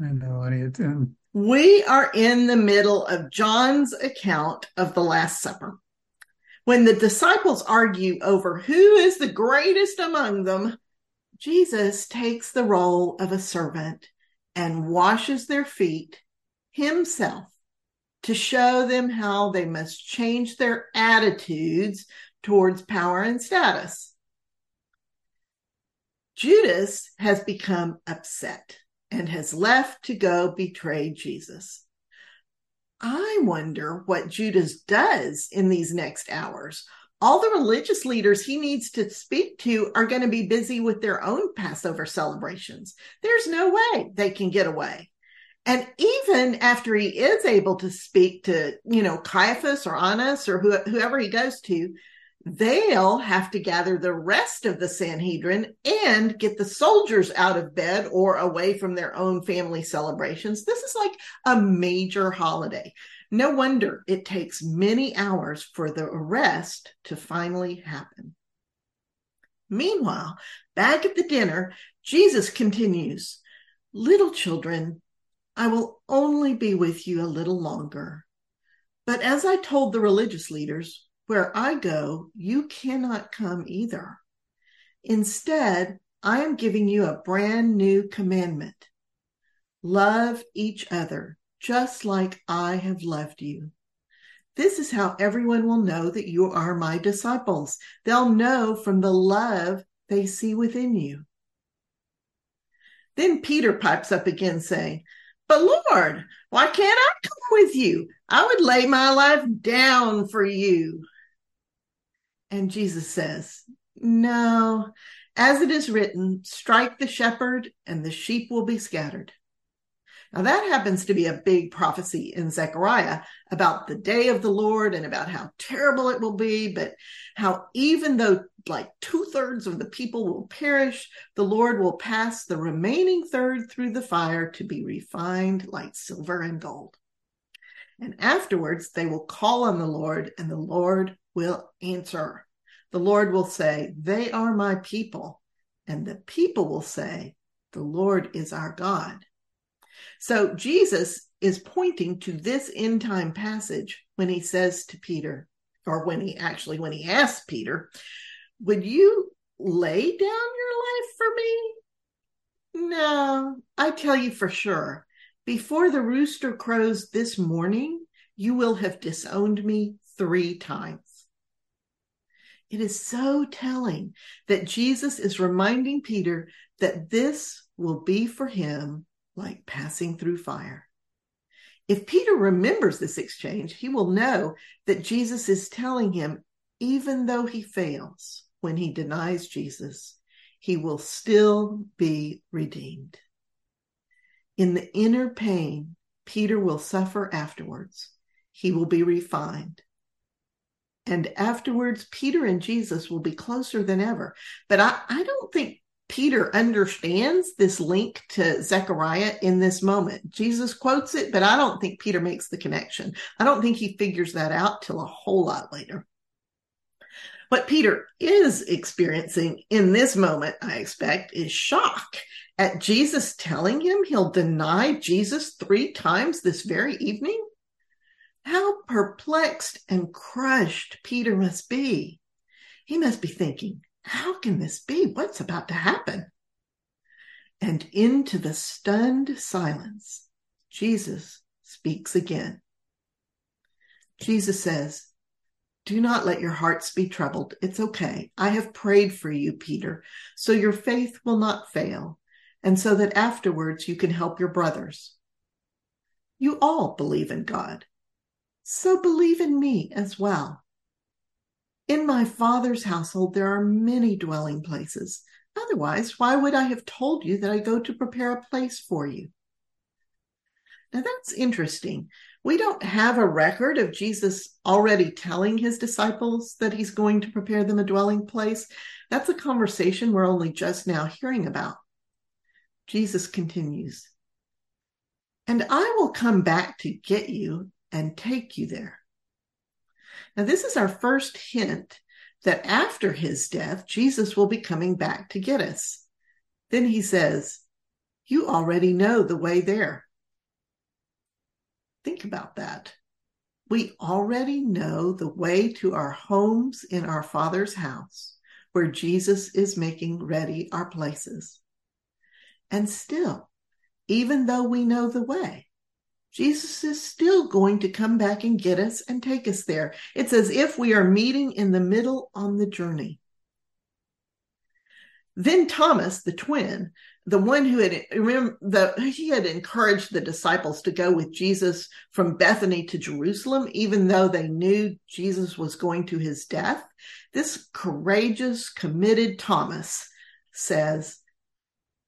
I know. We are in the middle of John's account of the Last Supper. When the disciples argue over who is the greatest among them, Jesus takes the role of a servant and washes their feet himself to show them how they must change their attitudes towards power and status. Judas has become upset and has left to go betray Jesus. I wonder what Judas does in these next hours. All the religious leaders he needs to speak to are going to be busy with their own Passover celebrations. There's no way they can get away. And even after he is able to speak to, you know, Caiaphas or Annas or whoever he goes to, they'll have to gather the rest of the Sanhedrin and get the soldiers out of bed or away from their own family celebrations. This is like a major holiday. No wonder it takes many hours for the arrest to finally happen. Meanwhile, back at the dinner, Jesus continues, Little children, I will only be with you a little longer. But as I told the religious leaders, where I go, you cannot come either. Instead, I am giving you a brand new commandment. Love each other just like I have loved you. This is how everyone will know that you are my disciples. They'll know from the love they see within you. Then Peter pipes up again saying, but Lord, why can't I come with you? I would lay my life down for you. And Jesus says, No, as it is written, strike the shepherd and the sheep will be scattered. Now, that happens to be a big prophecy in Zechariah about the day of the Lord and about how terrible it will be, but how even though like two thirds of the people will perish, the Lord will pass the remaining third through the fire to be refined like silver and gold. And afterwards, they will call on the Lord, and the Lord will answer. The Lord will say, They are my people. And the people will say, The Lord is our God. So Jesus is pointing to this end time passage when he says to Peter, or when he actually, when he asks Peter, Would you lay down your life for me? No, I tell you for sure, before the rooster crows this morning, you will have disowned me three times. It is so telling that Jesus is reminding Peter that this will be for him like passing through fire. If Peter remembers this exchange, he will know that Jesus is telling him, even though he fails when he denies Jesus, he will still be redeemed. In the inner pain, Peter will suffer afterwards. He will be refined. And afterwards, Peter and Jesus will be closer than ever. But I, I don't think Peter understands this link to Zechariah in this moment. Jesus quotes it, but I don't think Peter makes the connection. I don't think he figures that out till a whole lot later. What Peter is experiencing in this moment, I expect, is shock at Jesus telling him he'll deny Jesus three times this very evening. How perplexed and crushed Peter must be. He must be thinking, how can this be? What's about to happen? And into the stunned silence, Jesus speaks again. Jesus says, Do not let your hearts be troubled. It's okay. I have prayed for you, Peter, so your faith will not fail, and so that afterwards you can help your brothers. You all believe in God, so believe in me as well. In my father's household, there are many dwelling places. Otherwise, why would I have told you that I go to prepare a place for you? Now that's interesting. We don't have a record of Jesus already telling his disciples that he's going to prepare them a dwelling place. That's a conversation we're only just now hearing about. Jesus continues, and I will come back to get you and take you there now, this is our first hint that after his death, Jesus will be coming back to get us. Then he says, You already know the way there. Think about that. We already know the way to our homes in our Father's house, where Jesus is making ready our places. And still, even though we know the way, Jesus is still going to come back and get us and take us there. It's as if we are meeting in the middle on the journey. Then Thomas, the twin, the one who had the he had encouraged the disciples to go with Jesus from Bethany to Jerusalem, even though they knew Jesus was going to his death. This courageous, committed Thomas says,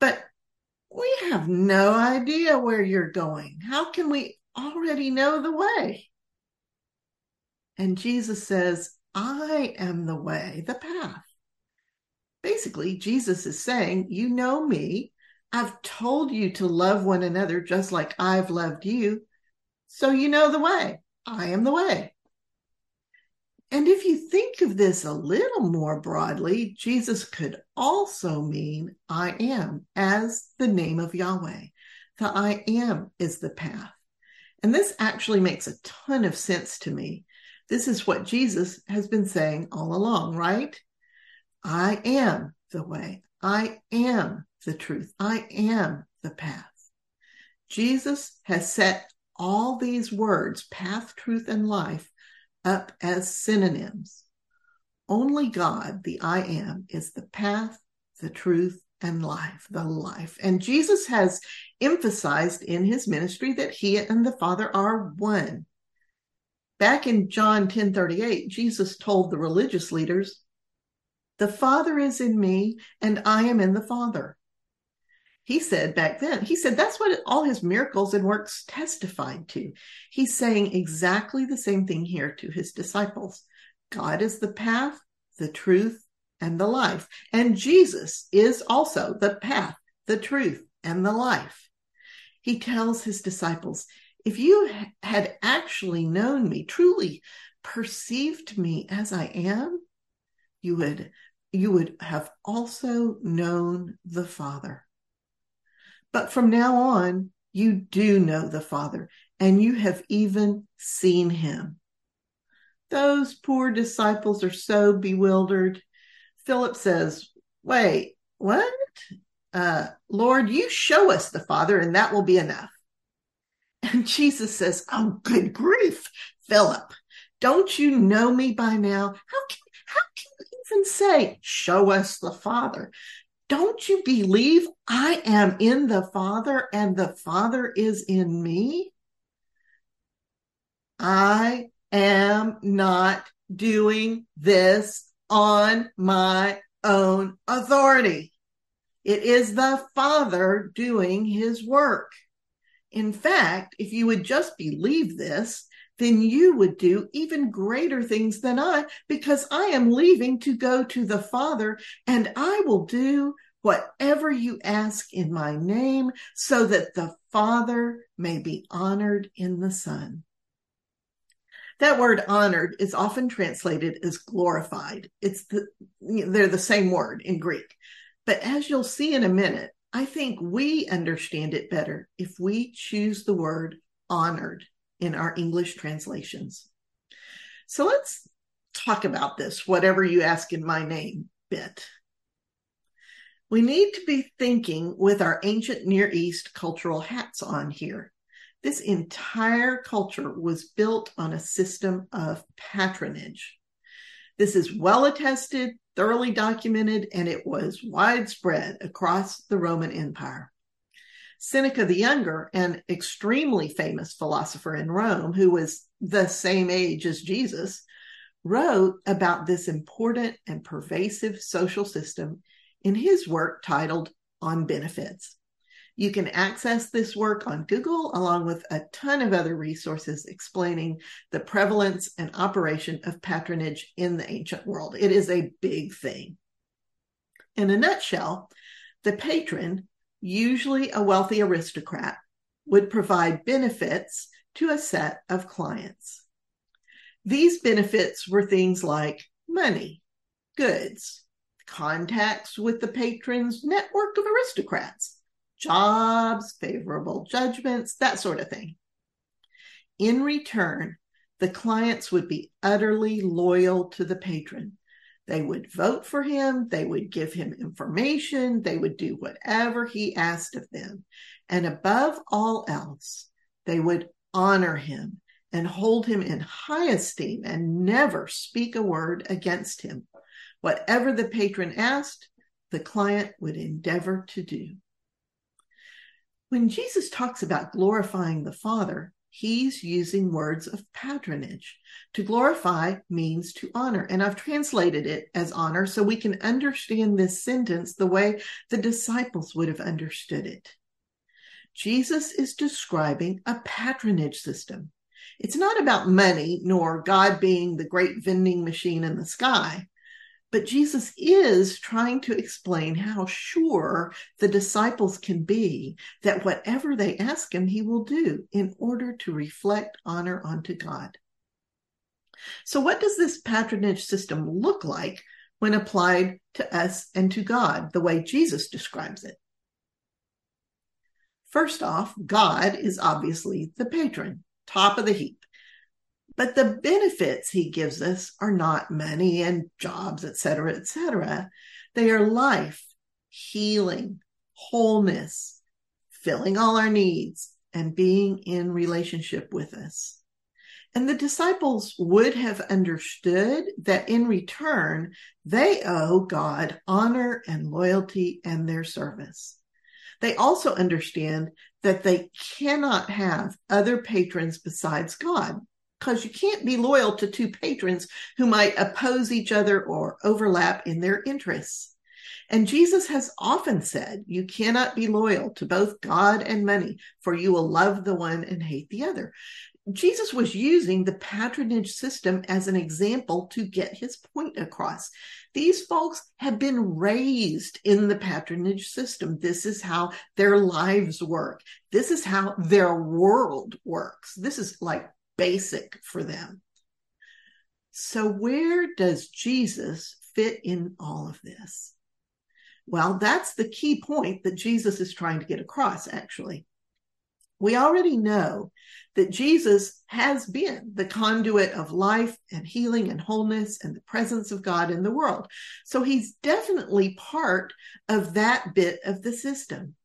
But we have no idea where you're going. How can we already know the way? And Jesus says, I am the way, the path. Basically, Jesus is saying, You know me. I've told you to love one another just like I've loved you. So you know the way. I am the way. And if you think of this a little more broadly, Jesus could also mean I am as the name of Yahweh. The I am is the path. And this actually makes a ton of sense to me. This is what Jesus has been saying all along, right? I am the way. I am the truth. I am the path. Jesus has set all these words, path, truth, and life, up as synonyms. Only God, the I am, is the path, the truth, and life, the life. And Jesus has emphasized in his ministry that he and the Father are one. Back in John 10 38, Jesus told the religious leaders, The Father is in me, and I am in the Father. He said back then, he said that's what all his miracles and works testified to. He's saying exactly the same thing here to his disciples. God is the path, the truth, and the life. And Jesus is also the path, the truth, and the life. He tells his disciples, if you had actually known me, truly perceived me as I am, you would you would have also known the Father. But from now on, you do know the Father, and you have even seen him. Those poor disciples are so bewildered. Philip says, Wait, what? Uh, Lord, you show us the Father, and that will be enough. And Jesus says, Oh, good grief, Philip. Don't you know me by now? How can, how can you even say, Show us the Father? Don't you believe I am in the Father and the Father is in me? I am not doing this on my own authority. It is the Father doing his work. In fact, if you would just believe this, then you would do even greater things than I, because I am leaving to go to the Father, and I will do whatever you ask in my name, so that the Father may be honored in the Son. That word honored is often translated as glorified. It's the, they're the same word in Greek. But as you'll see in a minute, I think we understand it better if we choose the word honored in our English translations. So let's talk about this, whatever you ask in my name bit. We need to be thinking with our ancient Near East cultural hats on here. This entire culture was built on a system of patronage. This is well attested, thoroughly documented, and it was widespread across the Roman Empire. Seneca the Younger, an extremely famous philosopher in Rome who was the same age as Jesus, wrote about this important and pervasive social system in his work titled On Benefits. You can access this work on Google along with a ton of other resources explaining the prevalence and operation of patronage in the ancient world. It is a big thing. In a nutshell, the patron usually a wealthy aristocrat, would provide benefits to a set of clients. These benefits were things like money, goods, contacts with the patron's network of aristocrats, jobs, favorable judgments, that sort of thing. In return, the clients would be utterly loyal to the patron. They would vote for him, they would give him information, they would do whatever he asked of them. And above all else, they would honor him and hold him in high esteem and never speak a word against him. Whatever the patron asked, the client would endeavor to do. When Jesus talks about glorifying the Father, he's using words of patronage. To glorify means to honor. And I've translated it as honor so we can understand this sentence the way the disciples would have understood it. Jesus is describing a patronage system. It's not about money nor God being the great vending machine in the sky. But Jesus is trying to explain how sure the disciples can be that whatever they ask him, he will do in order to reflect honor unto God. So, what does this patronage system look like when applied to us and to God, the way Jesus describes it? First off, God is obviously the patron, top of the heap. But the benefits he gives us are not money and jobs, et cetera, et cetera. They are life, healing, wholeness, filling all our needs, and being in relationship with us. And the disciples would have understood that in return, they owe God honor and loyalty and their service. They also understand that they cannot have other patrons besides God because you can't be loyal to two patrons who might oppose each other or overlap in their interests. And Jesus has often said, You cannot be loyal to both God and money, for you will love the one and hate the other. Jesus was using the patronage system as an example to get his point across. These folks have been raised in the patronage system. This is how their lives work. This is how their world works. This is like basic for them. So, where does Jesus fit in all of this? Well, that's the key point that Jesus is trying to get across, actually. We already know that Jesus has been the conduit of life and healing and wholeness and the presence of God in the world. So he's definitely part of that bit of the system.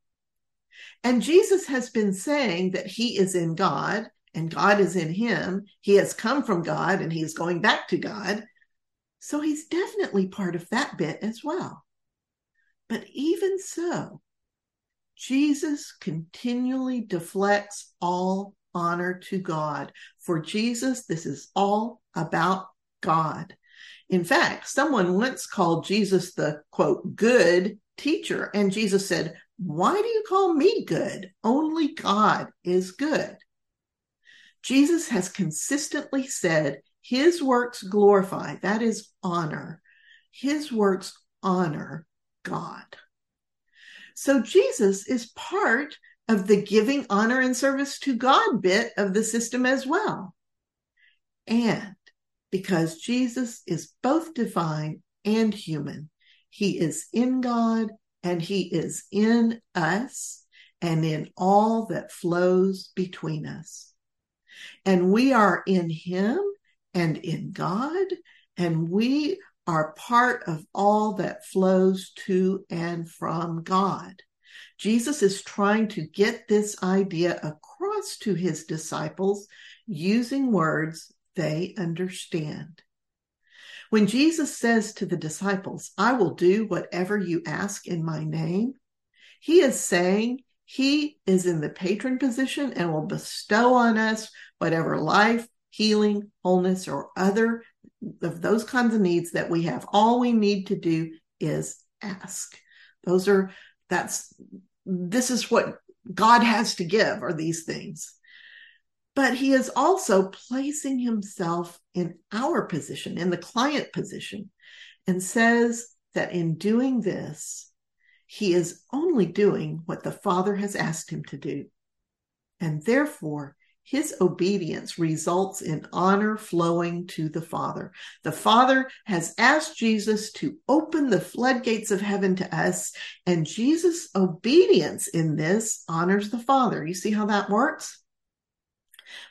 And Jesus has been saying that he is in God and God is in him. He has come from God and he is going back to God. So he's definitely part of that bit as well. But even so, Jesus continually deflects all honor to God. For Jesus, this is all about God. In fact, someone once called Jesus the quote, good teacher. And Jesus said, Why do you call me good? Only God is good. Jesus has consistently said his works glorify, that is honor. His works honor God. So Jesus is part of the giving honor and service to God bit of the system as well. And because Jesus is both divine and human, he is in God and he is in us and in all that flows between us and we are in him and in God, and we are part of all that flows to and from God. Jesus is trying to get this idea across to his disciples using words they understand. When Jesus says to the disciples, I will do whatever you ask in my name, he is saying he is in the patron position and will bestow on us whatever life, healing, wholeness, or other of those kinds of needs that we have. All we need to do is ask. Those are, that's, this is what God has to give are these things. But he is also placing himself in our position, in the client position, and says that in doing this, he is only doing what the Father has asked him to do. And therefore, his obedience results in honor flowing to the Father. The Father has asked Jesus to open the floodgates of heaven to us, and Jesus' obedience in this honors the Father. You see how that works?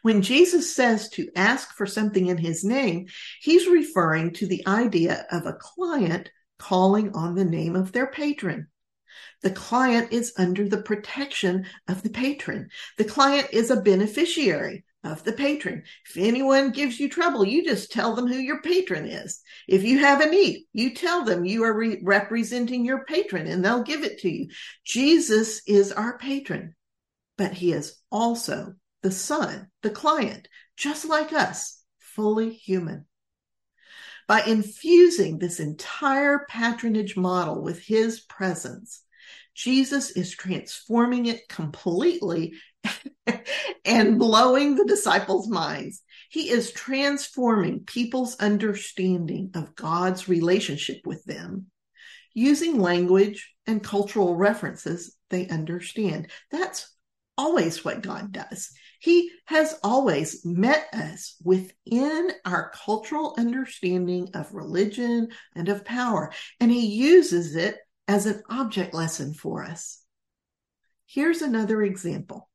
When Jesus says to ask for something in his name, he's referring to the idea of a client calling on the name of their patron. The client is under the protection of the patron. The client is a beneficiary of the patron. If anyone gives you trouble, you just tell them who your patron is. If you have a need, you tell them you are re- representing your patron and they'll give it to you. Jesus is our patron, but he is also the son, the client, just like us, fully human. By infusing this entire patronage model with his presence, Jesus is transforming it completely and blowing the disciples' minds. He is transforming people's understanding of God's relationship with them using language and cultural references they understand. That's always what God does. He has always met us within our cultural understanding of religion and of power, and He uses it as an object lesson for us. Here's another example.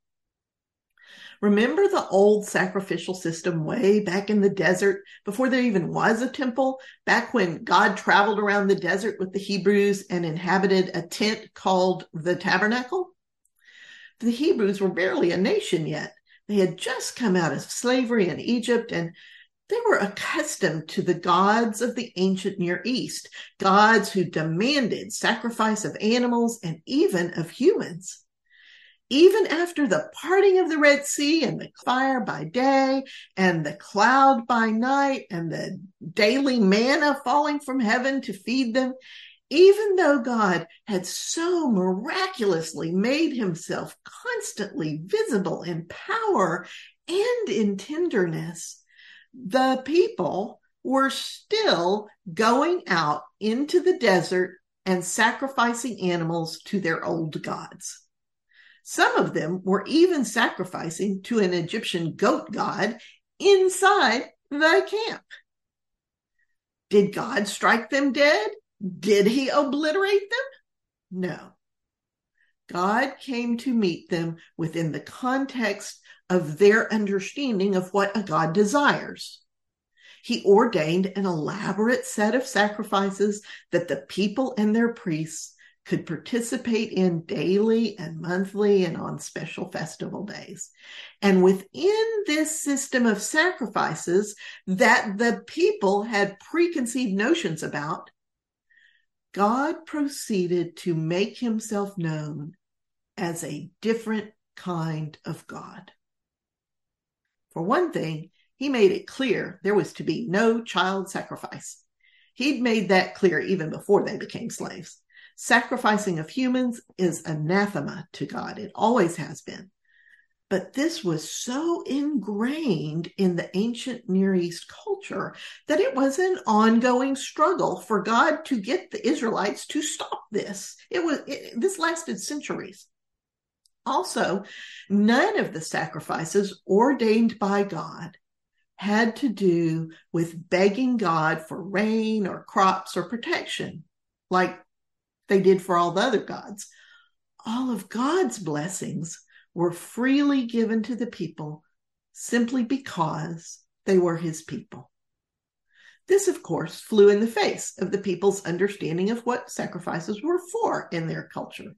Remember the old sacrificial system way back in the desert before there even was a temple? Back when God traveled around the desert with the Hebrews and inhabited a tent called the tabernacle? The Hebrews were barely a nation yet. They had just come out of slavery in Egypt and they were accustomed to the gods of the ancient Near East, gods who demanded sacrifice of animals and even of humans. Even after the parting of the Red Sea and the fire by day and the cloud by night and the daily manna falling from heaven to feed them, even though God had so miraculously made himself constantly visible in power and in tenderness, the people were still going out into the desert and sacrificing animals to their old gods. Some of them were even sacrificing to an Egyptian goat god inside the camp. Did God strike them dead? Did he obliterate them? No. God came to meet them within the context of their understanding of what a God desires. He ordained an elaborate set of sacrifices that the people and their priests could participate in daily and monthly and on special festival days. And within this system of sacrifices that the people had preconceived notions about, God proceeded to make himself known as a different kind of God. For one thing, he made it clear there was to be no child sacrifice. He'd made that clear even before they became slaves. Sacrificing of humans is anathema to God. It always has been. But this was so ingrained in the ancient Near East culture that it was an ongoing struggle for God to get the Israelites to stop this. It was it, this lasted centuries. Also, none of the sacrifices ordained by God had to do with begging God for rain or crops or protection, like they did for all the other gods. All of God's blessings were freely given to the people simply because they were his people. This, of course, flew in the face of the people's understanding of what sacrifices were for in their culture.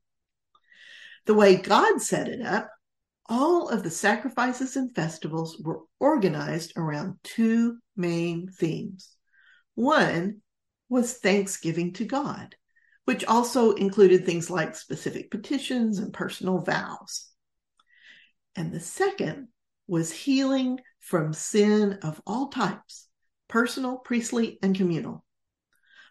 The way God set it up, all of the sacrifices and festivals were organized around two main themes. One was thanksgiving to God, which also included things like specific petitions and personal vows. And the second was healing from sin of all types personal, priestly, and communal.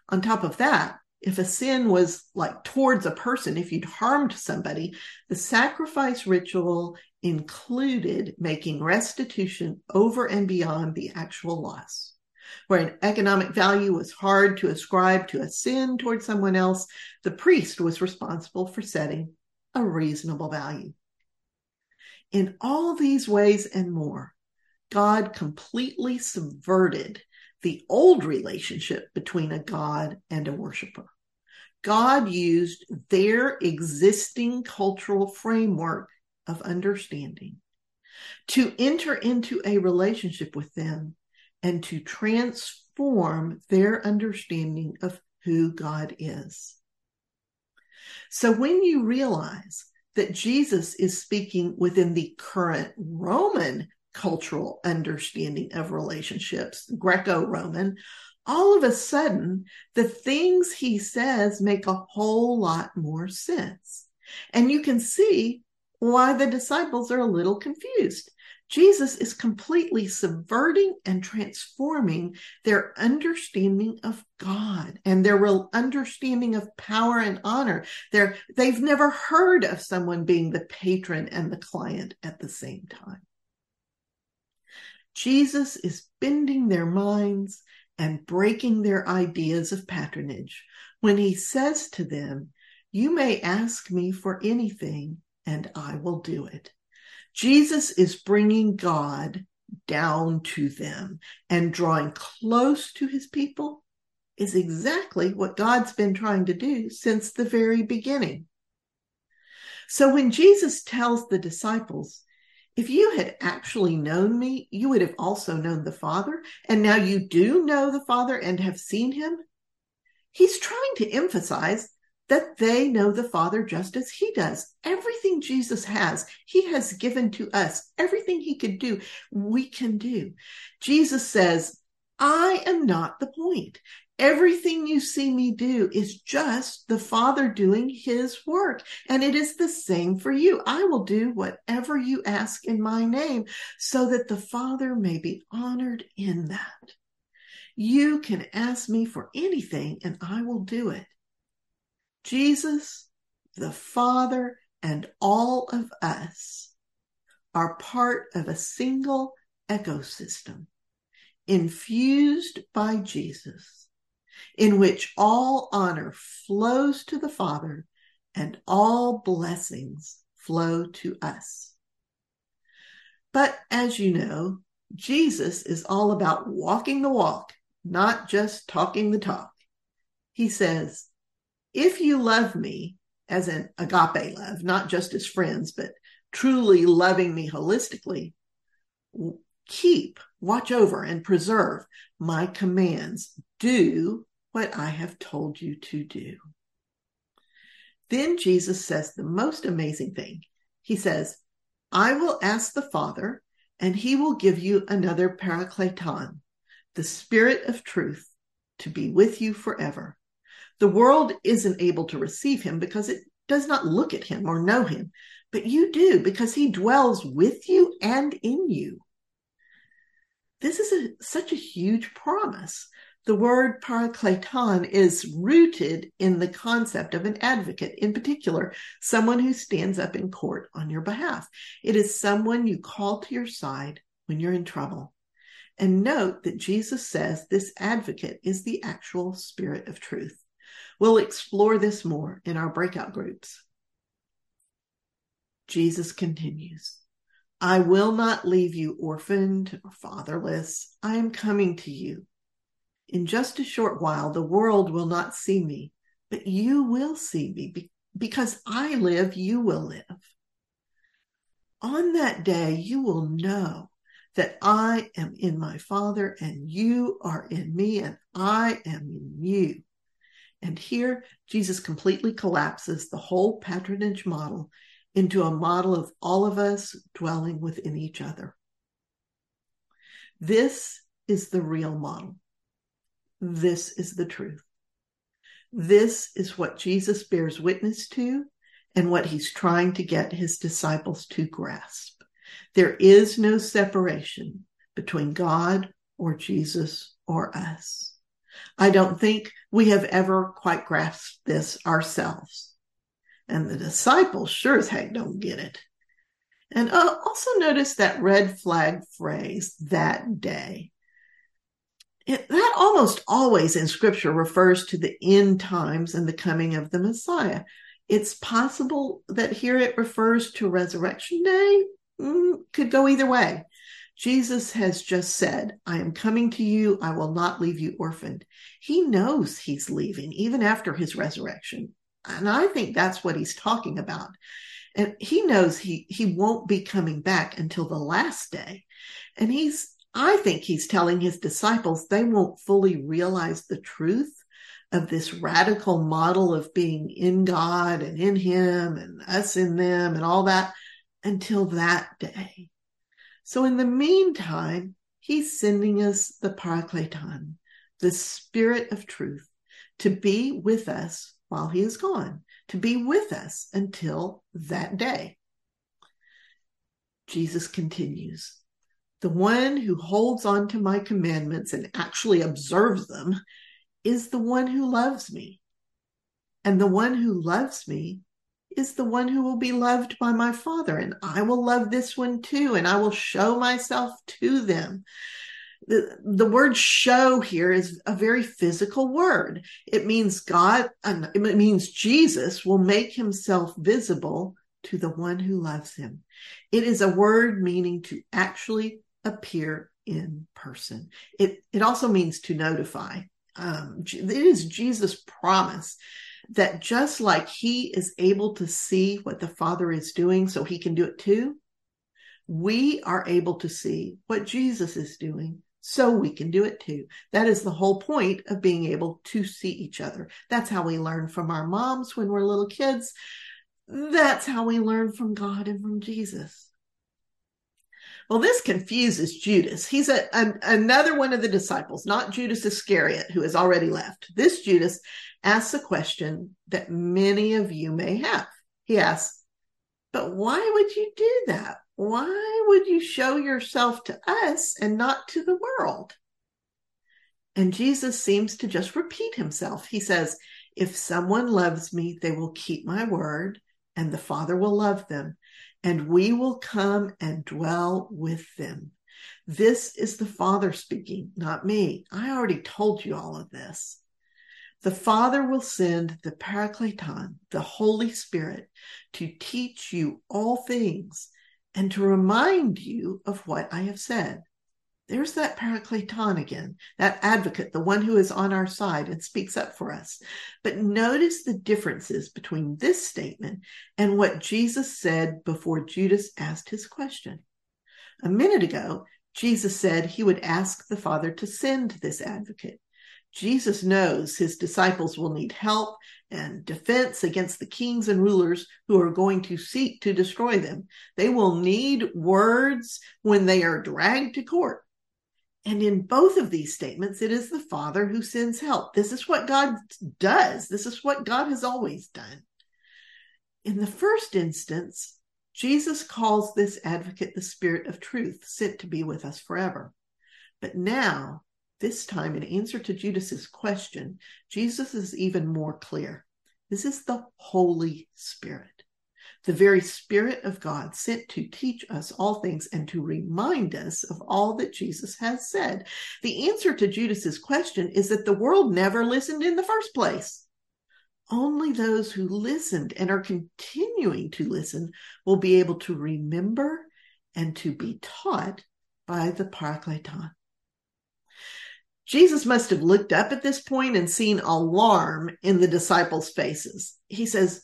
On top of that, if a sin was like towards a person, if you'd harmed somebody, the sacrifice ritual included making restitution over and beyond the actual loss. Where an economic value was hard to ascribe to a sin towards someone else, the priest was responsible for setting a reasonable value. In all these ways and more, God completely subverted the old relationship between a God and a worshiper. God used their existing cultural framework of understanding to enter into a relationship with them and to transform their understanding of who God is. So when you realize that Jesus is speaking within the current Roman cultural understanding of relationships, Greco Roman, all of a sudden, the things he says make a whole lot more sense. And you can see why the disciples are a little confused. Jesus is completely subverting and transforming their understanding of God and their real understanding of power and honor. They're, they've never heard of someone being the patron and the client at the same time. Jesus is bending their minds and breaking their ideas of patronage when he says to them, You may ask me for anything, and I will do it. Jesus is bringing God down to them and drawing close to his people is exactly what God's been trying to do since the very beginning. So when Jesus tells the disciples, if you had actually known me, you would have also known the Father. And now you do know the Father and have seen him. He's trying to emphasize that they know the Father just as he does. Everything Jesus has, he has given to us. Everything he could do, we can do. Jesus says, I am not the point. Everything you see me do is just the Father doing his work. And it is the same for you. I will do whatever you ask in my name so that the Father may be honored in that. You can ask me for anything and I will do it. Jesus, the Father, and all of us are part of a single ecosystem infused by Jesus in which all honor flows to the Father and all blessings flow to us. But as you know, Jesus is all about walking the walk, not just talking the talk. He says, if you love me as an agape love, not just as friends, but truly loving me holistically, keep, watch over, and preserve my commands. Do what I have told you to do. Then Jesus says the most amazing thing. He says, I will ask the Father, and he will give you another paracleton, the Spirit of truth, to be with you forever. The world isn't able to receive him because it does not look at him or know him, but you do because he dwells with you and in you. This is a, such a huge promise the word paracleton is rooted in the concept of an advocate, in particular, someone who stands up in court on your behalf. It is someone you call to your side when you're in trouble. And note that Jesus says this advocate is the actual spirit of truth. We'll explore this more in our breakout groups. Jesus continues. I will not leave you orphaned or fatherless. I am coming to you. In just a short while, the world will not see me, but you will see me because I live, you will live. On that day, you will know that I am in my Father and you are in me and I am in you. And here, Jesus completely collapses the whole patronage model into a model of all of us dwelling within each other. This is the real model. This is the truth. This is what Jesus bears witness to and what he's trying to get his disciples to grasp. There is no separation between God or Jesus or us. I don't think we have ever quite grasped this ourselves. And the disciples sure as heck don't get it. And uh, also notice that red flag phrase, that day it, that almost always in scripture refers to the end times and the coming of the Messiah. It's possible that here it refers to resurrection day, mm, could go either way. Jesus has just said, I am coming to you. I will not leave you orphaned. He knows he's leaving even after his resurrection. And I think that's what he's talking about. And he knows he, he won't be coming back until the last day. And he's, I think he's telling his disciples they won't fully realize the truth of this radical model of being in God and in him and us in them and all that until that day. So in the meantime, he's sending us the Paracleton, the spirit of truth, to be with us while he is gone, to be with us until that day. Jesus continues, the one who holds on to my commandments and actually observes them is the one who loves me. And the one who loves me is the one who will be loved by my Father. And I will love this one too, and I will show myself to them. The, the word show here is a very physical word. It means God, it means Jesus will make himself visible to the one who loves him. It is a word meaning to actually appear in person. It, it also means to notify. Um, it is Jesus' promise that just like he is able to see what the Father is doing so he can do it too, we are able to see what Jesus is doing so we can do it too. That is the whole point of being able to see each other. That's how we learn from our moms when we're little kids. That's how we learn from God and from Jesus. Well, this confuses Judas. He's a, a, another one of the disciples, not Judas Iscariot, who has already left. This Judas asks a question that many of you may have. He asks, but why would you do that? Why would you show yourself to us and not to the world? And Jesus seems to just repeat himself. He says, If someone loves me, they will keep my word, and the Father will love them, and we will come and dwell with them. This is the Father speaking, not me. I already told you all of this. The Father will send the Paracleton, the Holy Spirit, to teach you all things and to remind you of what I have said. There's that Paracleton again, that advocate, the one who is on our side and speaks up for us. But notice the differences between this statement and what Jesus said before Judas asked his question. A minute ago, Jesus said he would ask the Father to send this advocate. Jesus knows his disciples will need help and defense against the kings and rulers who are going to seek to destroy them. They will need words when they are dragged to court. And in both of these statements, it is the Father who sends help. This is what God does. This is what God has always done. In the first instance, Jesus calls this advocate the Spirit of truth, sent to be with us forever. But now this time, in answer to Judas's question, Jesus is even more clear. This is the Holy Spirit, the very Spirit of God sent to teach us all things and to remind us of all that Jesus has said. The answer to Judas's question is that the world never listened in the first place. Only those who listened and are continuing to listen will be able to remember and to be taught by the Paracleton. Jesus must have looked up at this point and seen alarm in the disciples' faces. He says,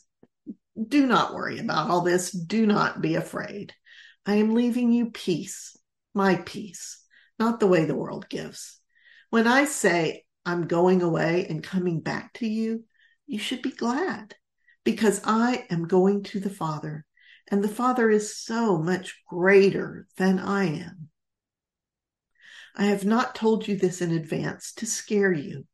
Do not worry about all this. Do not be afraid. I am leaving you peace, my peace, not the way the world gives. When I say I'm going away and coming back to you, you should be glad because I am going to the Father, and the Father is so much greater than I am. I have not told you this in advance to scare you,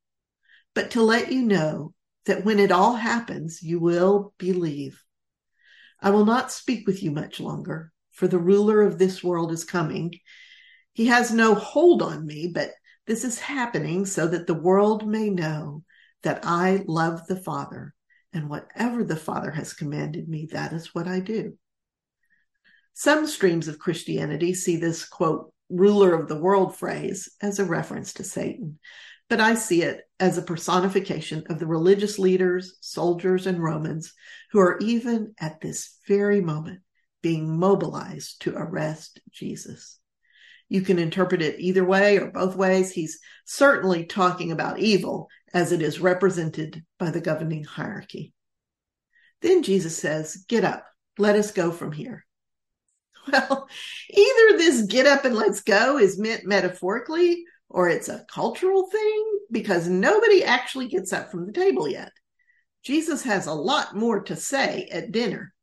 but to let you know that when it all happens, you will believe. I will not speak with you much longer, for the ruler of this world is coming. He has no hold on me, but this is happening so that the world may know that I love the Father, and whatever the Father has commanded me, that is what I do. Some streams of Christianity see this quote ruler of the world phrase as a reference to Satan, but I see it as a personification of the religious leaders, soldiers, and Romans who are even at this very moment being mobilized to arrest Jesus. You can interpret it either way or both ways. He's certainly talking about evil as it is represented by the governing hierarchy. Then Jesus says, Get up, let us go from here. Well, either this get up and let's go is meant metaphorically or it's a cultural thing because nobody actually gets up from the table yet. Jesus has a lot more to say at dinner.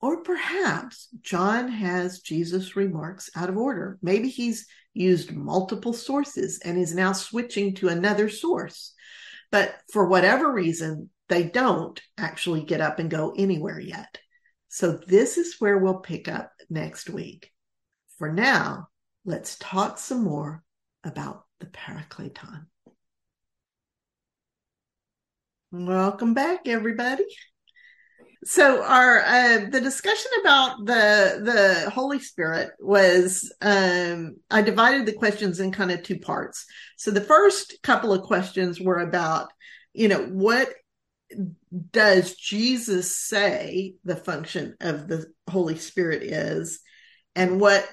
Or perhaps John has Jesus' remarks out of order. Maybe he's used multiple sources and is now switching to another source. But for whatever reason, they don't actually get up and go anywhere yet. So this is where we'll pick up next week. For now, let's talk some more about the Paracleton. Welcome back, everybody. So our uh, the discussion about the the Holy Spirit was um, I divided the questions in kind of two parts. So the first couple of questions were about you know what does Jesus say the function of the Holy Spirit is, and what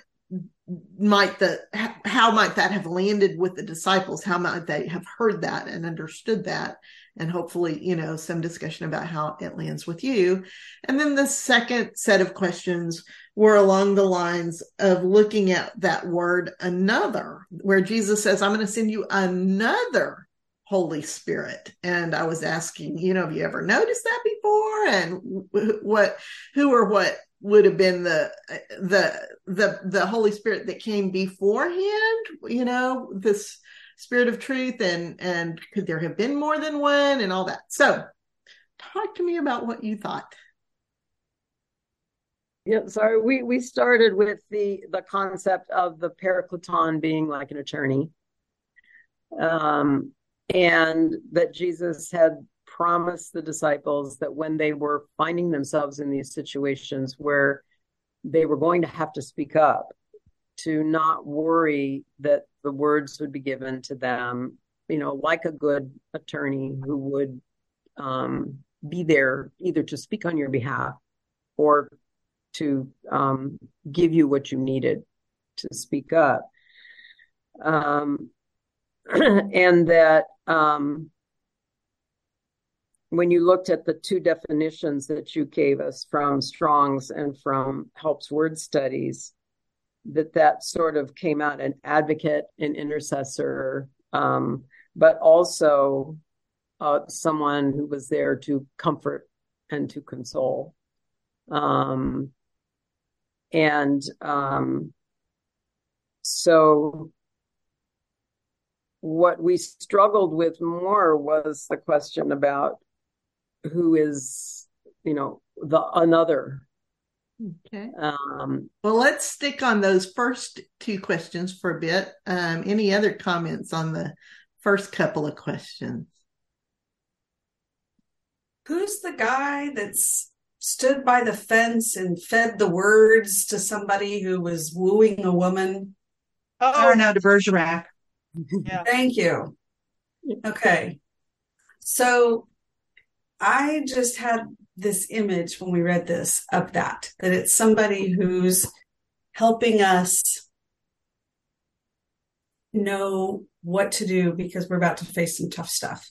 might the how might that have landed with the disciples? How might they have heard that and understood that? And hopefully, you know, some discussion about how it lands with you. And then the second set of questions were along the lines of looking at that word another, where Jesus says, I'm going to send you another Holy Spirit. And I was asking, you know, have you ever noticed that before? And what, who or what would have been the the the the Holy Spirit that came beforehand? You know, this Spirit of truth, and and could there have been more than one, and all that. So, talk to me about what you thought. Yeah, sorry. We we started with the the concept of the Paracleton being like an attorney. Um, and that Jesus had promised the disciples that when they were finding themselves in these situations where they were going to have to speak up, to not worry that the words would be given to them, you know, like a good attorney who would um, be there either to speak on your behalf or to um, give you what you needed to speak up. Um, and that um, when you looked at the two definitions that you gave us from Strong's and from HELPS Word Studies, that that sort of came out an advocate, an intercessor, um, but also uh, someone who was there to comfort and to console. Um, and um, so what we struggled with more was the question about who is, you know, the another. Okay. Um, well, let's stick on those first two questions for a bit. Um, any other comments on the first couple of questions? Who's the guy that's stood by the fence and fed the words to somebody who was wooing a woman? Oh, Cyrano de Bergerac. Yeah. Thank you. Okay. So I just had this image when we read this of that, that it's somebody who's helping us know what to do because we're about to face some tough stuff.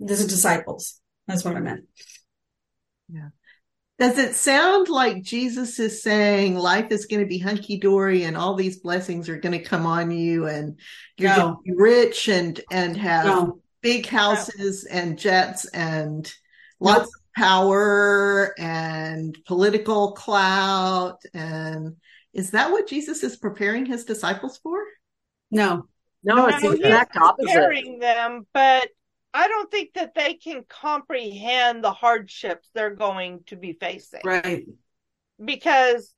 This is disciples. That's what I meant. Yeah. Does it sound like Jesus is saying life is going to be hunky dory and all these blessings are going to come on you and you're no. going to be rich and and have no. big houses no. and jets and lots of power and political clout and is that what Jesus is preparing his disciples for? No. No, it's the exact opposite. Preparing them, but I don't think that they can comprehend the hardships they're going to be facing. Right. Because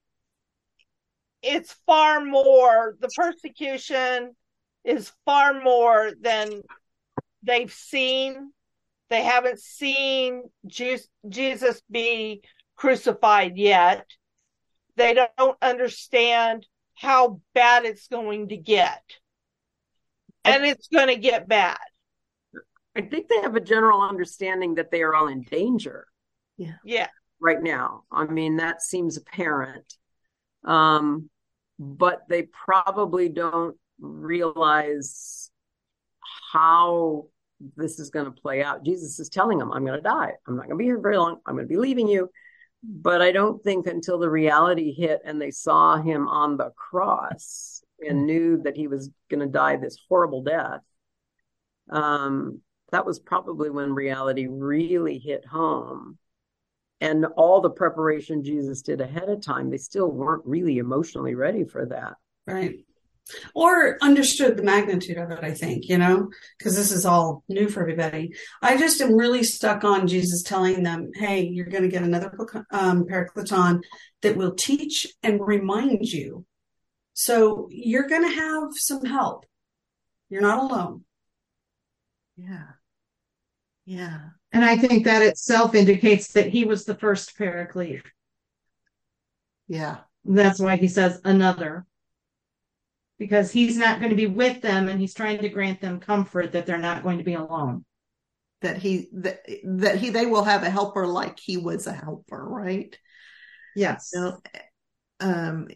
it's far more, the persecution is far more than they've seen. They haven't seen Jesus be crucified yet. They don't understand how bad it's going to get. And it's going to get bad. I think they have a general understanding that they are all in danger. Yeah. Yeah. right now. I mean, that seems apparent. Um, but they probably don't realize how this is going to play out. Jesus is telling them, I'm going to die. I'm not going to be here very long. I'm going to be leaving you. But I don't think until the reality hit and they saw him on the cross and knew that he was going to die this horrible death, um, that was probably when reality really hit home. And all the preparation Jesus did ahead of time, they still weren't really emotionally ready for that. Right or understood the magnitude of it, I think, you know, because this is all new for everybody. I just am really stuck on Jesus telling them, hey, you're going to get another um, Paracleton that will teach and remind you. So you're going to have some help. You're not alone. Yeah. Yeah. And I think that itself indicates that he was the first paraclete. Yeah. That's why he says another because he's not going to be with them and he's trying to grant them comfort that they're not going to be alone that he that, that he they will have a helper like he was a helper right yes so, um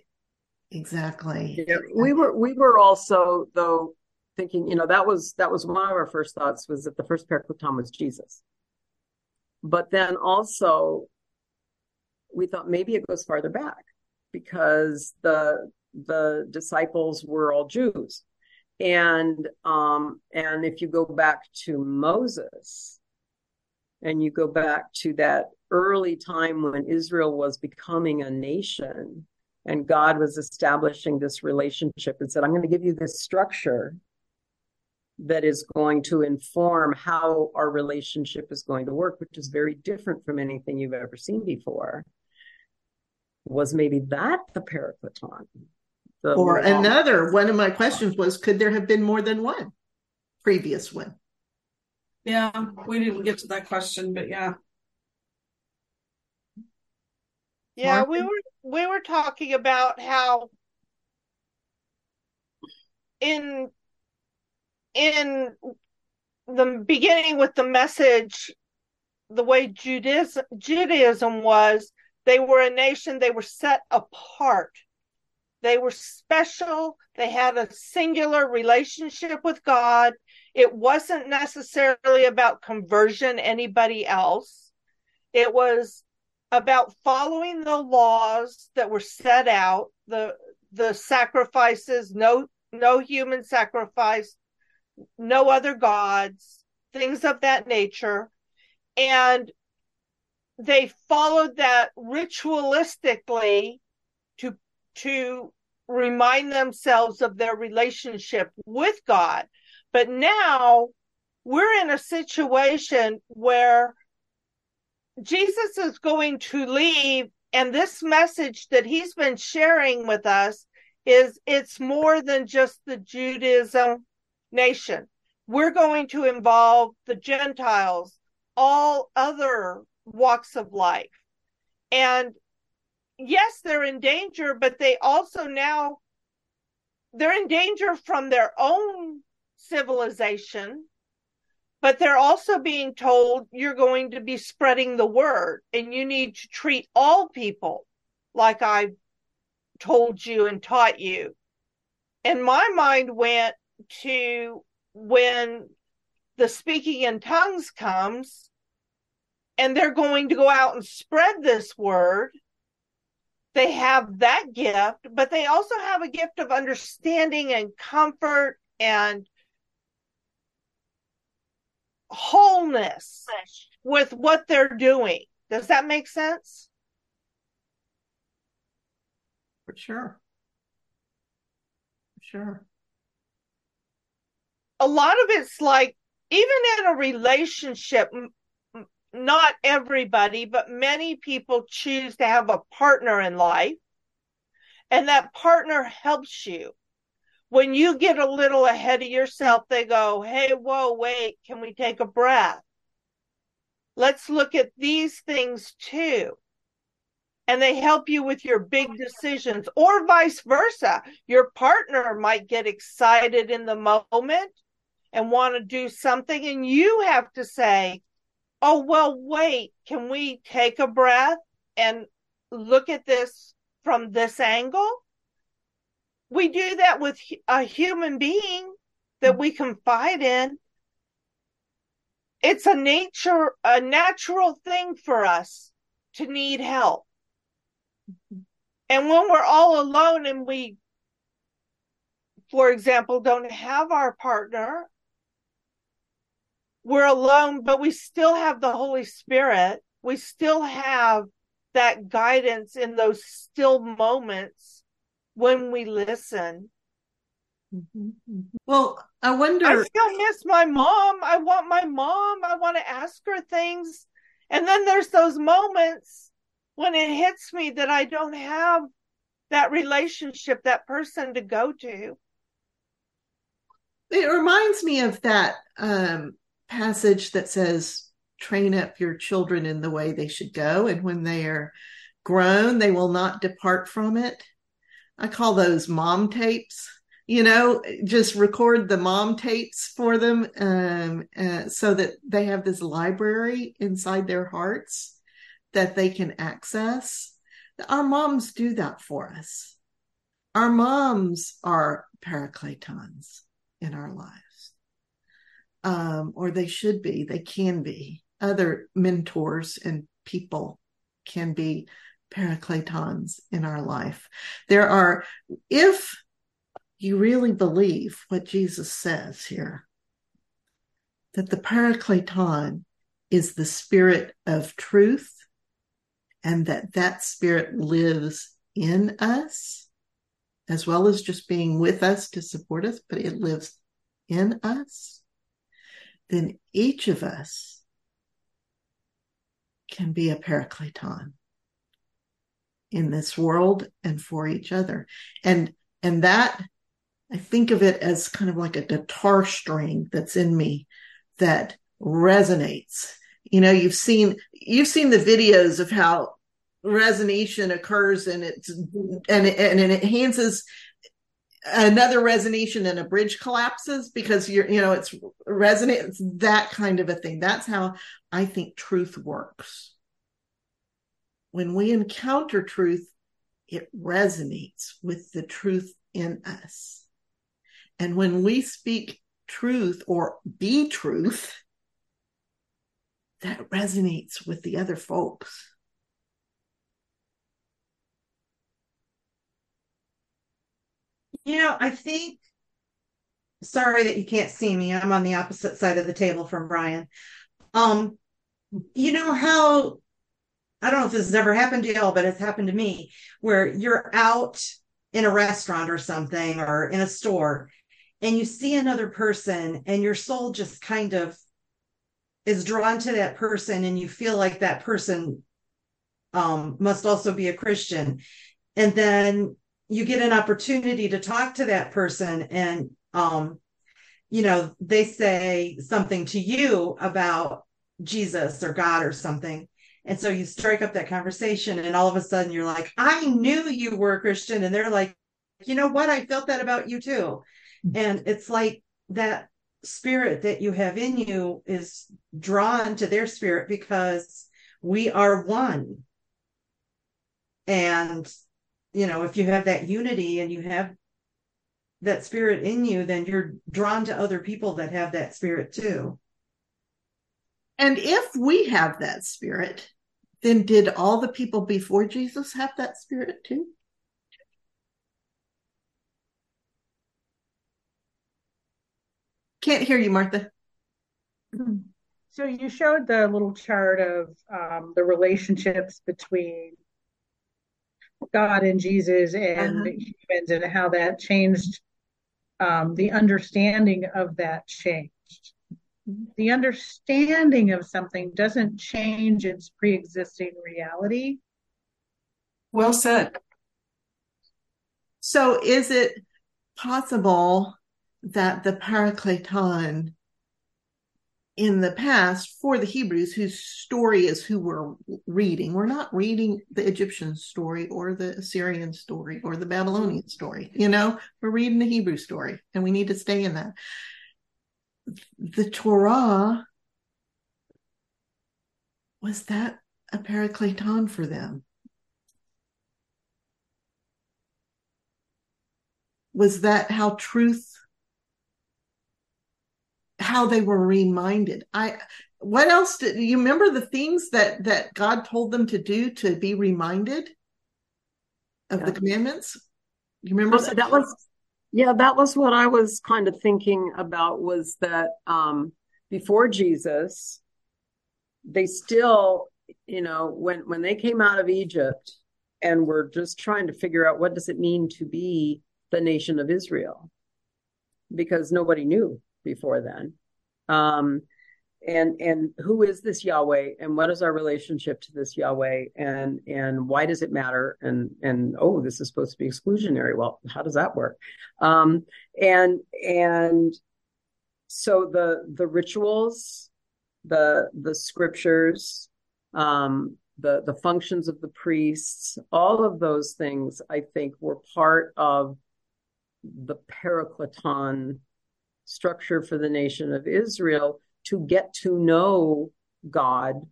exactly yeah, we were we were also though thinking you know that was that was one of our first thoughts was that the first paracleton was jesus but then also we thought maybe it goes farther back because the the disciples were all Jews. And um, and if you go back to Moses, and you go back to that early time when Israel was becoming a nation, and God was establishing this relationship, and said, "I'm going to give you this structure that is going to inform how our relationship is going to work, which is very different from anything you've ever seen before." Was maybe that the Paracleton? or another one of my questions was could there have been more than one previous one yeah we didn't get to that question but yeah yeah Martin? we were we were talking about how in in the beginning with the message the way judaism judaism was they were a nation they were set apart they were special. They had a singular relationship with God. It wasn't necessarily about conversion anybody else. It was about following the laws that were set out, the the sacrifices, no no human sacrifice, no other gods, things of that nature. And they followed that ritualistically to to remind themselves of their relationship with God. But now we're in a situation where Jesus is going to leave, and this message that he's been sharing with us is it's more than just the Judaism nation. We're going to involve the Gentiles, all other walks of life. And yes, they're in danger, but they also now they're in danger from their own civilization, but they're also being told you're going to be spreading the word and you need to treat all people like I've told you and taught you. And my mind went to when the speaking in tongues comes and they're going to go out and spread this word they have that gift, but they also have a gift of understanding and comfort and wholeness with what they're doing. Does that make sense? For sure. For sure. A lot of it's like, even in a relationship, not everybody, but many people choose to have a partner in life. And that partner helps you. When you get a little ahead of yourself, they go, Hey, whoa, wait, can we take a breath? Let's look at these things too. And they help you with your big decisions, or vice versa. Your partner might get excited in the moment and want to do something, and you have to say, oh, well, wait, can we take a breath? and look at this from this angle. We do that with a human being that we confide in. It's a nature, a natural thing for us to need help. And when we're all alone and we, for example, don't have our partner, we're alone, but we still have the Holy Spirit. We still have that guidance in those still moments when we listen. Well, I wonder. I still miss my mom. I want my mom. I want to ask her things. And then there's those moments when it hits me that I don't have that relationship, that person to go to. It reminds me of that um, passage that says, train up your children in the way they should go. And when they are grown, they will not depart from it. I call those mom tapes. You know, just record the mom tapes for them um, uh, so that they have this library inside their hearts that they can access. Our moms do that for us. Our moms are paracletons in our lives, um, or they should be, they can be other mentors and people can be paracletons in our life. There are, if you really believe what Jesus says here, that the paracleton is the spirit of truth and that that spirit lives in us as well as just being with us to support us, but it lives in us, then each of us can be a paracleton in this world and for each other. And and that I think of it as kind of like a guitar string that's in me that resonates. You know, you've seen you've seen the videos of how resonation occurs and it's and, and it enhances another resonation and a bridge collapses because you're you know it's resonate it's that kind of a thing. That's how i think truth works. When we encounter truth it resonates with the truth in us. And when we speak truth or be truth that resonates with the other folks You know, I think, sorry that you can't see me. I'm on the opposite side of the table from Brian. Um, you know how, I don't know if this has ever happened to y'all, but it's happened to me where you're out in a restaurant or something or in a store and you see another person and your soul just kind of is drawn to that person and you feel like that person um, must also be a Christian. And then you get an opportunity to talk to that person and um you know they say something to you about jesus or god or something. And so you strike up that conversation and all of a sudden you're like i knew you were a christian. And they're like you know what? I felt that about you too. And it's like that spirit that you have in you is drawn to their spirit because we are one. And you know, if you have that unity and you have that spirit in you, then you're drawn to other people that have that spirit too. And if we have that spirit, then did all the people before Jesus have that spirit too? Can't hear you, Martha. So you showed the little chart of um, the relationships between God and Jesus and uh-huh. humans and how that changed um, the understanding of that changed. The understanding of something doesn't change its pre existing reality. Well said. So, is it possible that the Paracleton in the past for the Hebrews, whose story is who we're reading. We're not reading the Egyptian story or the Assyrian story or the Babylonian story. You know, we're reading the Hebrew story and we need to stay in that. The Torah was that a paracleton for them? Was that how truth, how they were reminded? I, what else did you remember the things that that God told them to do to be reminded of Yeah. the commandments? You remember Well, that was yeah that was what i was kind of thinking about was that um before jesus they still you know when when they came out of egypt and were just trying to figure out what does it mean to be the nation of israel because nobody knew before then. Um and and who is this Yahweh and what is our relationship to this Yahweh and and why does it matter? And and oh this is supposed to be exclusionary. Well how does that work? Um and and so the the rituals the the scriptures um the the functions of the priests all of those things I think were part of the paracleton structure for the nation of Israel to get to know God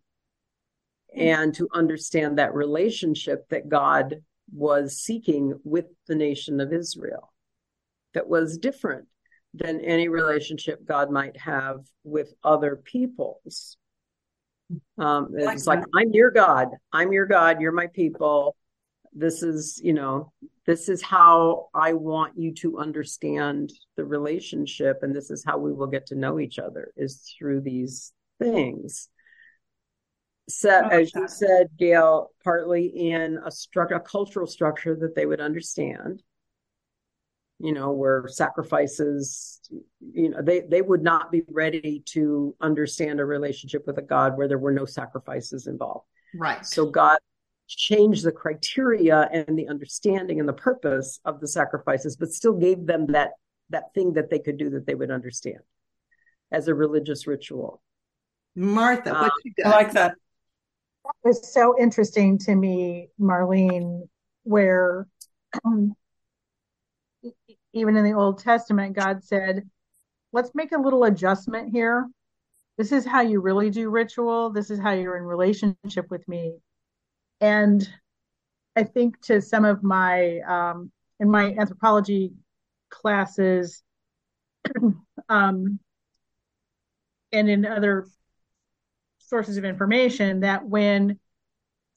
and to understand that relationship that God was seeking with the nation of Israel that was different than any relationship God might have with other peoples. Um, it's like. I'm your God. I'm your God. You're my people. This is, you know, this is how I want you to understand the relationship, and this is how we will get to know each other is through these things. Set, as you said, Gail, partly in a structure, a cultural structure that they would understand. You know, where sacrifices, you know, they they would not be ready to understand a relationship with a God where there were no sacrifices involved. right? So God changed the criteria and the understanding and the purpose of the sacrifices, but still gave them that that thing that they could do that they would understand as a religious ritual. Martha, what you I like that. That was so interesting to me, Marlene, where um, even in the Old Testament, God said, let's make a little adjustment here. This is how you really do ritual. This is how you're in relationship with me. And I think to some of my, um, in my anthropology classes, um, and in other sources of information that when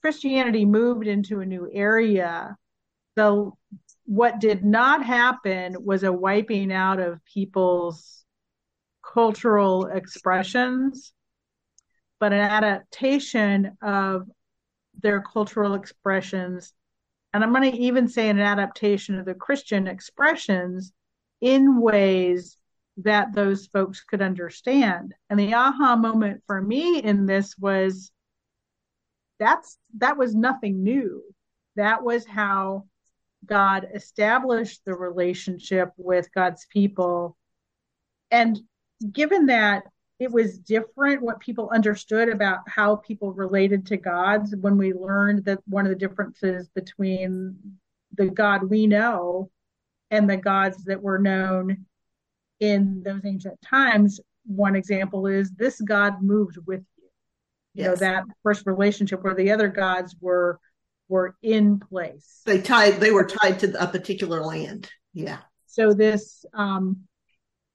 Christianity moved into a new area, the what did not happen was a wiping out of people's cultural expressions, but an adaptation of their cultural expressions. And I'm going to even say an adaptation of the Christian expressions in ways that those folks could understand. And the aha moment for me in this was that's that was nothing new. That was how God established the relationship with God's people. And given that it was different what people understood about how people related to gods when we learned that one of the differences between the God we know and the gods that were known in those ancient times. One example is this God moved with you. You know, Yes. that first relationship where the other gods were were in place. They tied. They were tied to a particular land. Yeah. So this um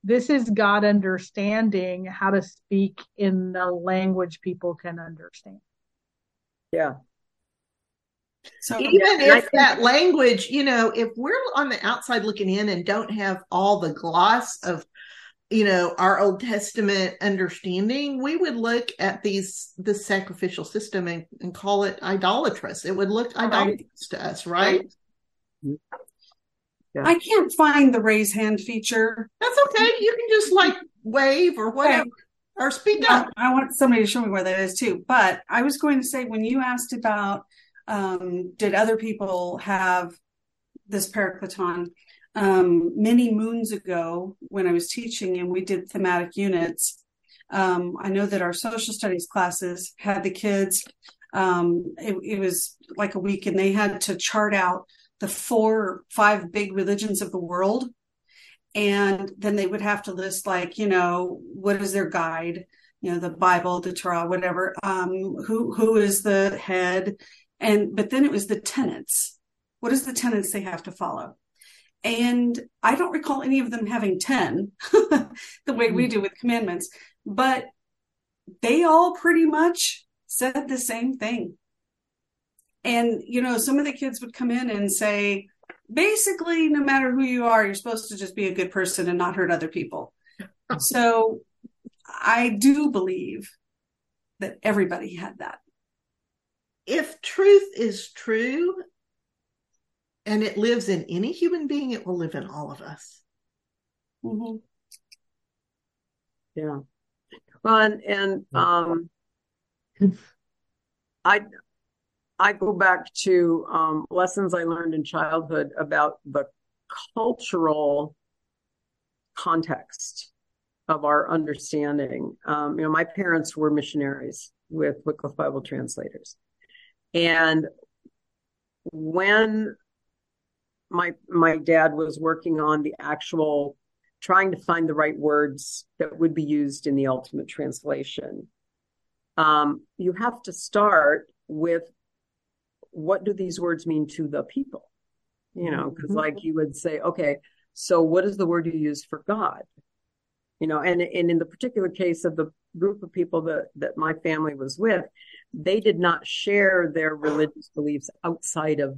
this is God understanding how to speak in the language people can understand. Yeah. So Even and I if think- that language, you know, if we're on the outside looking in and don't have all the gloss of, you know, our Old Testament understanding, we would look at these the sacrificial system and, and call it idolatrous. It would look idolatrous to us, right? I can't find the raise hand feature. That's okay. You can just like wave or whatever or speak I, up. I want somebody to show me where that is too. But I was going to say when you asked about um, did other people have this paracleton um, many moons ago when I was teaching and we did thematic units. Um, I know that our social studies classes had the kids. Um, it, it was like a week, and they had to chart out the four or five big religions of the world and then they would have to list like you know what is their guide you know, the Bible, the Torah, whatever, um, who, who is the head? And, but then it was the tenets. What is the tenets they have to follow? And I don't recall any of them having 10 the way we do with commandments, but they all pretty much said the same thing. And, you know, some of the kids would come in and say, basically, no matter who you are, you're supposed to just be a good person and not hurt other people. so I do believe that everybody had that. If truth is true and it lives in any human being, it will live in all of us. Mm-hmm. Yeah. Well, and, and um, I I go back to um, lessons I learned in childhood about the cultural context of our understanding. Um, you know, my parents were missionaries with Wycliffe Bible translators, and when my my dad was working on the actual trying to find the right words that would be used in the ultimate translation um, you have to start with what do these words mean to the people? You know, because mm-hmm. like you would say, okay, so what is the word you use for God? You know, and and in the particular case of the group of people that that my family was with, they did not share their religious beliefs outside of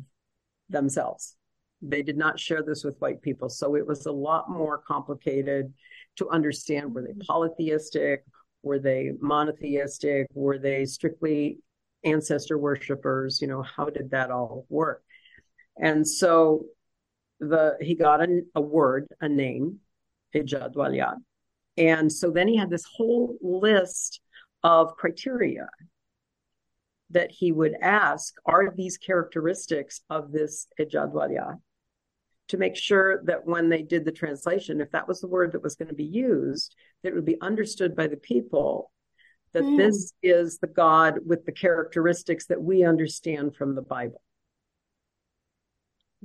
themselves. They did not share this with white people, so it was a lot more complicated to understand. Were they polytheistic? Were they monotheistic? Were they strictly ancestor worshippers? You know, how did that all work? And so the he got a, a word, a name, Ejad And so then he had this whole list of criteria that he would ask are these characteristics of this Ejad to make sure that when they did the translation, if that was the word that was going to be used, that it would be understood by the people that mm. this is the God with the characteristics that we understand from the Bible.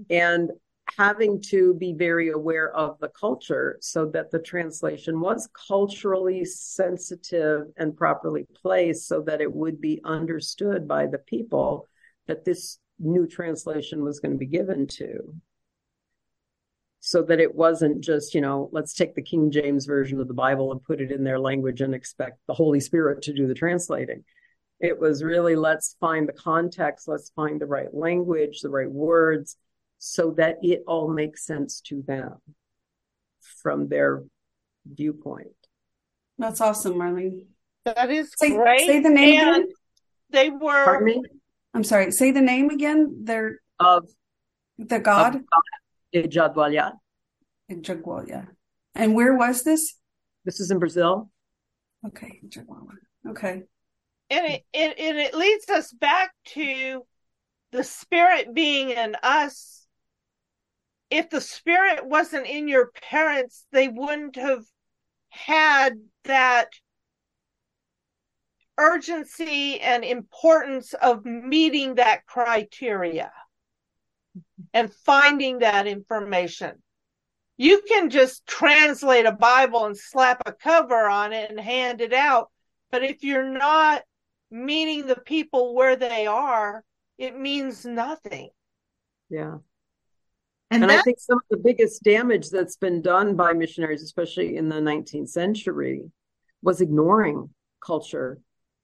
And having to be very aware of the culture so that the translation was culturally sensitive and properly placed so that it would be understood by the people that this new translation was going to be given to so that it wasn't just, you know, let's take the King James version of the Bible and put it in their language and expect the Holy Spirit to do the translating. It was really let's find the context, let's find the right language, the right words, so that it all makes sense to them from their viewpoint. That's awesome, Marlene. That is say, great. Say the name and again. They were. Pardon me? I'm sorry. Say the name again. They're of the God. Of God Jadwalia. In Jadwalia. And where was this? This is in Brazil. Okay, Okay. And it, it and it leads us back to the spirit being in us. If the spirit wasn't in your parents, they wouldn't have had that urgency and importance of meeting that criteria and finding that information. You can just translate a Bible and slap a cover on it and hand it out. But if you're not meeting the people where they are, it means nothing. Yeah. And, and I think some of the biggest damage that's been done by missionaries, especially in the 19th century, was ignoring culture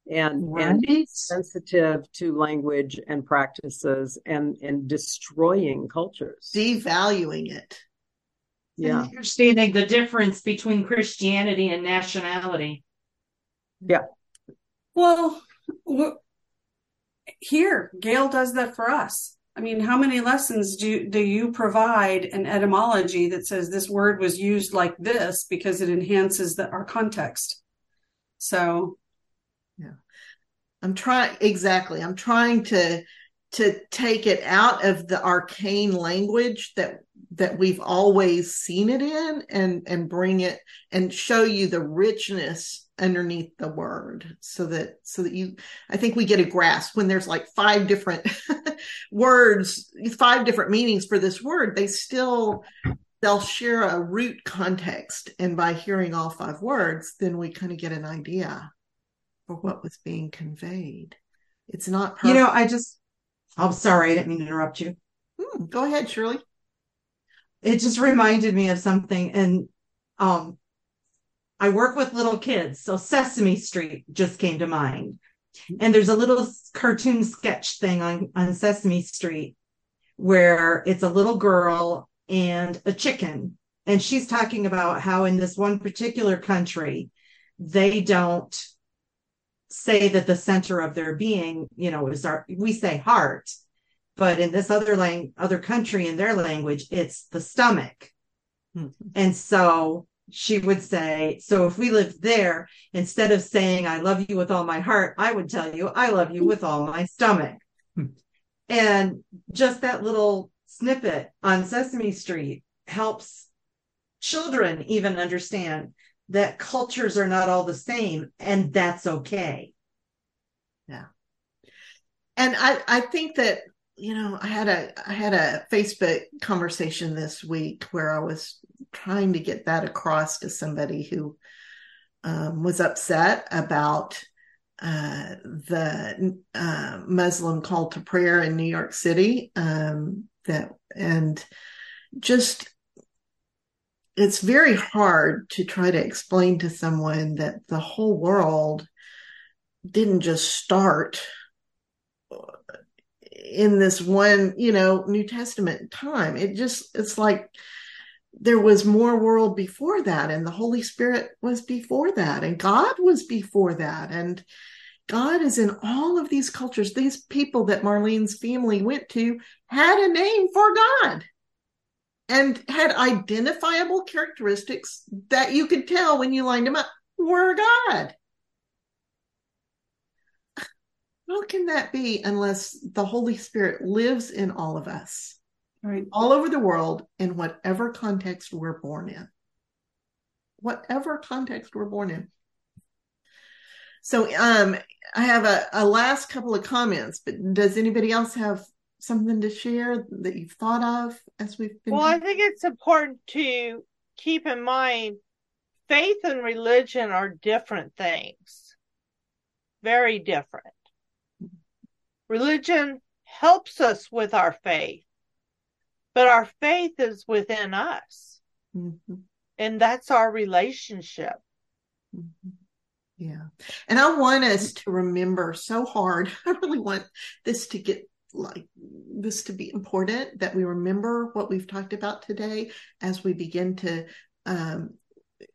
and right. and sensitive to language and practices and and destroying cultures. Devaluing it. Yeah. Understanding the difference between christianity and nationality. Yeah. Well here gail does that for us. I mean how many lessons do do you provide an etymology that says this word was used like this because it enhances the, our context? So yeah i'm trying exactly. I'm trying to to take it out of the arcane language that that we've always seen it in and and bring it and show you the richness underneath the word so that so that you i think we get a grasp when there's like five different words five different meanings for this word they still they'll share a root context. And by hearing all five words then we kind of get an idea for what was being conveyed. It's not You know, I just, I'm sorry, I didn't mean to interrupt you. Hmm, go ahead, Shirley. It just reminded me of something. And um, I work with little kids. So Sesame Street just came to mind. And there's a little cartoon sketch thing on, on Sesame Street where it's a little girl and a chicken. And she's talking about how in this one particular country, they don't say that the center of their being, you know, is our, we say heart, but in this other lang, other country in their language, it's the stomach. Mm-hmm. And so she would say, so if we lived there, instead of saying, I love you with all my heart, I would tell you, I love you with all my stomach. Hmm. and just that little snippet on Sesame Street helps children even understand that cultures are not all the same and that's okay. Yeah. And I, I think that you know i had a i had a facebook conversation this week where i was trying to get that across to somebody who um, was upset about uh, the uh, muslim call to prayer in new york city um, that and just it's very hard to try to explain to someone that the whole world didn't just start in this one, you know, New Testament time. It just, it's like there was more world before that, and the Holy Spirit was before that, and God was before that. And God is in all of these cultures. These people that Marlene's family went to had a name for God and had identifiable characteristics that you could tell when you lined them up were God. How can that be unless the Holy Spirit lives in all of us, Right. all over the world, in whatever context we're born in? Whatever context we're born in. So, um, I have a, a last couple of comments, but does anybody else have something to share that you've thought of as we've been? Well, I think it's important to keep in mind faith and religion are different things, very different. Religion helps us with our faith, but our faith is within us, Mhm, and that's our relationship. mhm. Yeah. And I want us to remember so hard. I really want this to get like this to be important that we remember what we've talked about today as we begin to um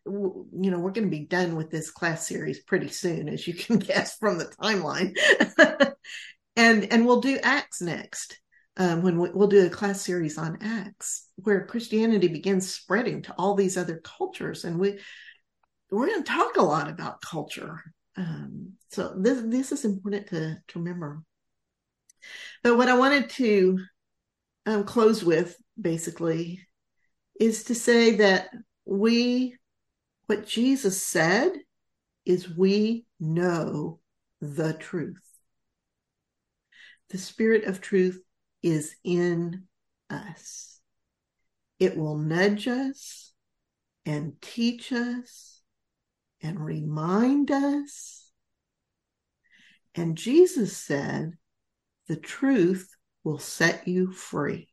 you know we're going to be done with this class series pretty soon as you can guess from the timeline. And and we'll do acts next um, when we, we'll do a class series on acts where christianity begins spreading to all these other cultures and we we're going to talk a lot about culture. Um, so this this is important to to remember but what I wanted to um, close with basically is to say that we, what Jesus said is we know the truth. The spirit of truth is in us. It will nudge us and teach us and remind us. And Jesus said, the truth will set you free.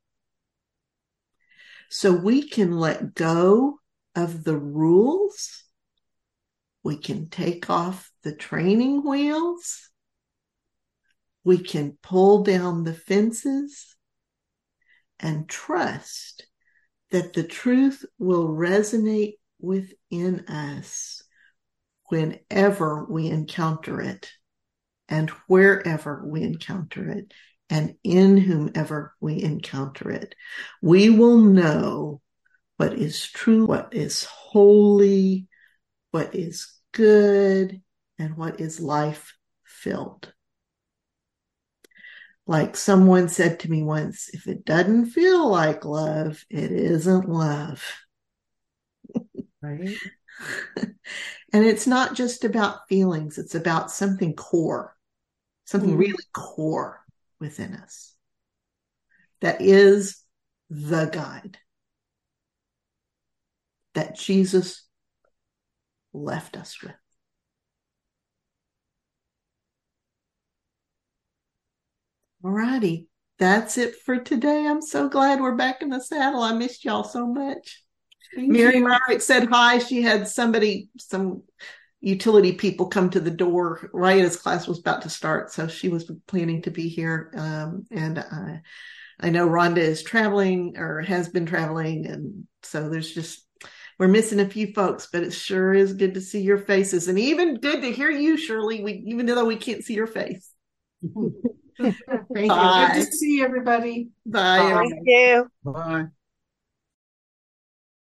So we can let go of the rules. We can take off the training wheels. We can pull down the fences and trust that the truth will resonate within us whenever we encounter it and wherever we encounter it and in whomever we encounter it. We will know what is true, what is holy, what is good, and what is life filled. Like someone said to me once, if it doesn't feel like love, it isn't love. Right. and it's not just about feelings, it's about something core, something mm-hmm. really core within us that is the guide that Jesus left us with. Alrighty, that's it for today. I'm so glad we're back in the saddle. I missed y'all so much. Thank Mary you. Said hi. She had somebody, some utility people come to the door right as class was about to start. So she was planning to be here. Um, and I, I know Rhonda is traveling or has been traveling. And so there's just, we're missing a few folks, but it sure is good to see your faces and even good to hear you, Shirley. We, even though we can't see your face. Thank you. Good to see everybody. Bye. Thank you. Bye.